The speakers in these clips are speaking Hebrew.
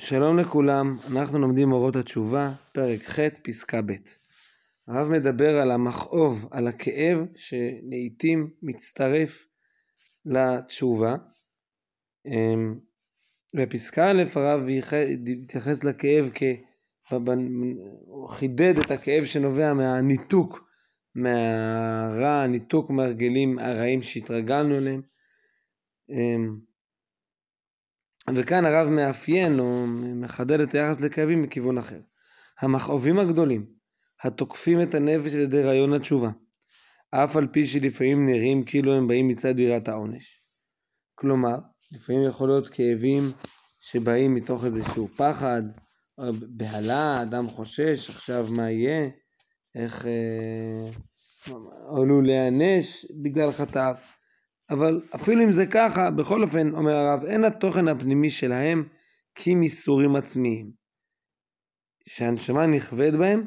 שלום לכולם, אנחנו לומדים אורות התשובה, פרק ח', פסקה ב'. הרב מדבר על המכאוב, על הכאב שלעיתים מצטרף לתשובה. אמ, בפסקה א' הרב התייחס לכאב כ... הוא חידד את הכאב שנובע מהניתוק מהרע, הניתוק מהרגלים הרעים שהתרגלנו אליהם. וכאן הרב מאפיין או מחדד את היחס לכאבים מכיוון אחר. המכאובים הגדולים, התוקפים את הנפש על ידי רעיון התשובה, אף על פי שלפעמים נראים כאילו הם באים מצד יראת העונש. כלומר, לפעמים יכול להיות כאבים שבאים מתוך איזשהו פחד, בהלה, אדם חושש עכשיו מה יהיה, איך אה, עלול להיענש בגלל חטאיו. אבל אפילו אם זה ככה, בכל אופן, אומר הרב, אין התוכן הפנימי שלהם כי מסורים עצמיים. שהנשמה נכווית בהם,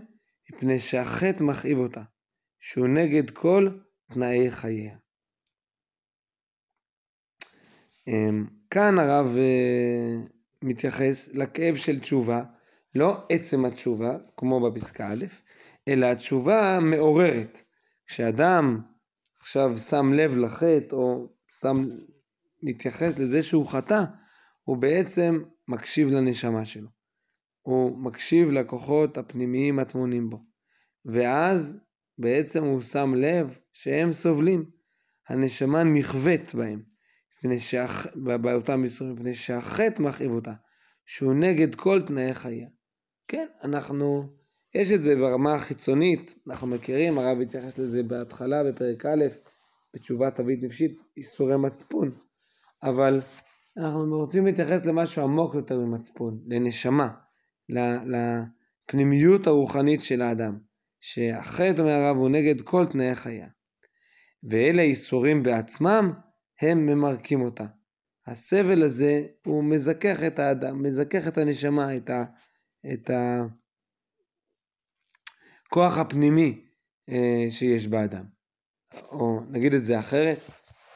מפני שהחטא מכאיב אותה, שהוא נגד כל תנאי חייה. אמ, כאן הרב אה, מתייחס לכאב של תשובה, לא עצם התשובה, כמו בפסקה א', אלא התשובה מעוררת. כשאדם עכשיו שם לב לחטא או שם מתייחס לזה שהוא חטא, הוא בעצם מקשיב לנשמה שלו. הוא מקשיב לכוחות הפנימיים הטמונים בו. ואז בעצם הוא שם לב שהם סובלים. הנשמה נכווית בהם, שהח... באותם איסורים, מפני שהחטא מכאיב אותה, שהוא נגד כל תנאי חייה. כן, אנחנו יש את זה ברמה החיצונית, אנחנו מכירים, הרב התייחס לזה בהתחלה בפרק א', בתשובת תווית נפשית, איסורי מצפון, אבל אנחנו רוצים להתייחס למשהו עמוק יותר ממצפון, לנשמה, לפנימיות הרוחנית של האדם, שאחרת אומר הרב הוא נגד כל תנאי חיה. ואלה איסורים בעצמם, הם ממרקים אותה. הסבל הזה הוא מזכך את האדם, מזכך את הנשמה, את, ה, את, ה, הכוח הפנימי אה, שיש באדם. או נגיד את זה אחרת,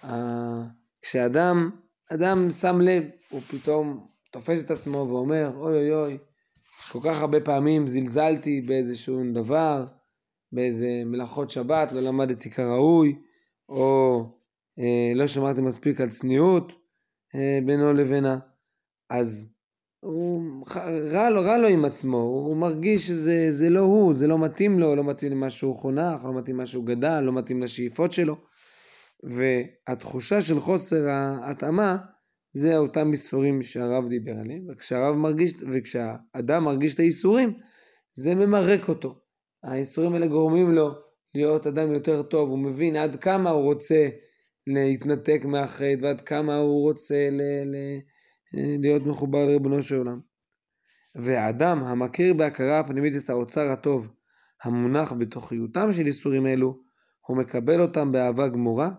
אה, כשאדם, אדם שם לב, הוא פתאום תופס את עצמו ואומר, אוי אוי אוי, כל כך הרבה פעמים זלזלתי באיזשהו דבר, באיזה מלאכות שבת, לא למדתי כראוי, או אה, לא שמרתי מספיק על צניעות אה, בינו לבינה. אז הוא רע לו, רע לו עם עצמו, הוא מרגיש שזה לא הוא, זה לא מתאים לו, לא מתאים למה שהוא חונך, לא מתאים למה שהוא גדל, לא מתאים לשאיפות שלו. והתחושה של חוסר ההתאמה זה אותם איסורים שהרב דיבר עליהם, וכשהרב מרגיש, וכשהאדם מרגיש את האיסורים, זה ממרק אותו. האיסורים האלה גורמים לו להיות אדם יותר טוב, הוא מבין עד כמה הוא רוצה להתנתק מהחטא ועד כמה הוא רוצה ל... ל- להיות מחובר לריבונו של עולם. והאדם המכיר בהכרה הפנימית את האוצר הטוב המונח בתוכיותם של איסורים אלו, הוא מקבל אותם באהבה גמורה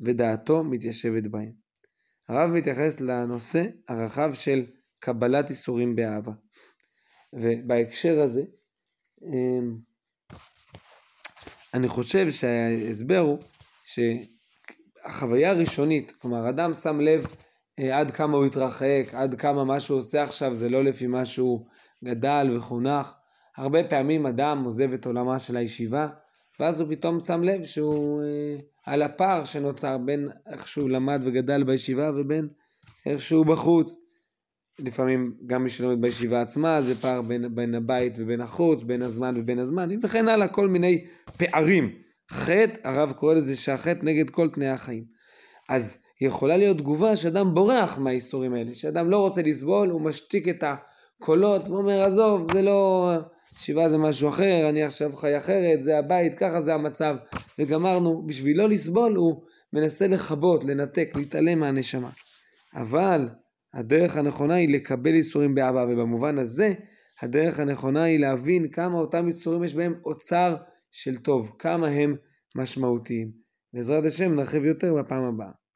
ודעתו מתיישבת בהם. הרב מתייחס לנושא הרחב של קבלת איסורים באהבה. ובהקשר הזה, אמ, אני חושב שההסבר הוא שהחוויה הראשונית, כלומר אדם שם לב אה, עד כמה הוא התרחק, עד כמה מה שהוא עושה עכשיו זה לא לפי מה שהוא גדל וחונך. הרבה פעמים אדם עוזב את עולמה של הישיבה, ואז הוא פתאום שם לב שהוא אה, על הפער שנוצר בין איך שהוא למד וגדל בישיבה ובין איך שהוא בחוץ. לפעמים גם מי שלומד בישיבה עצמה זה פער בין, בין הבית ובין החוץ, בין הזמן ובין הזמן, וכן הלאה, כל מיני פערים. חטא, הרב קורא לזה שהחטא נגד כל תנאי החיים. אז יכולה להיות תגובה שאדם בורח מהאיסורים האלה, שאדם לא רוצה לסבול, הוא משתיק את הקולות ואומר עזוב זה לא, שיבה זה משהו אחר, אני עכשיו חי אחרת, זה הבית, ככה זה המצב, וגמרנו, בשביל לא לסבול הוא מנסה לכבות, לנתק, להתעלם מהנשמה. אבל הדרך הנכונה היא לקבל איסורים באהבה, ובמובן הזה הדרך הנכונה היא להבין כמה אותם איסורים יש בהם אוצר של טוב, כמה הם משמעותיים. בעזרת השם נרחיב יותר בפעם הבאה.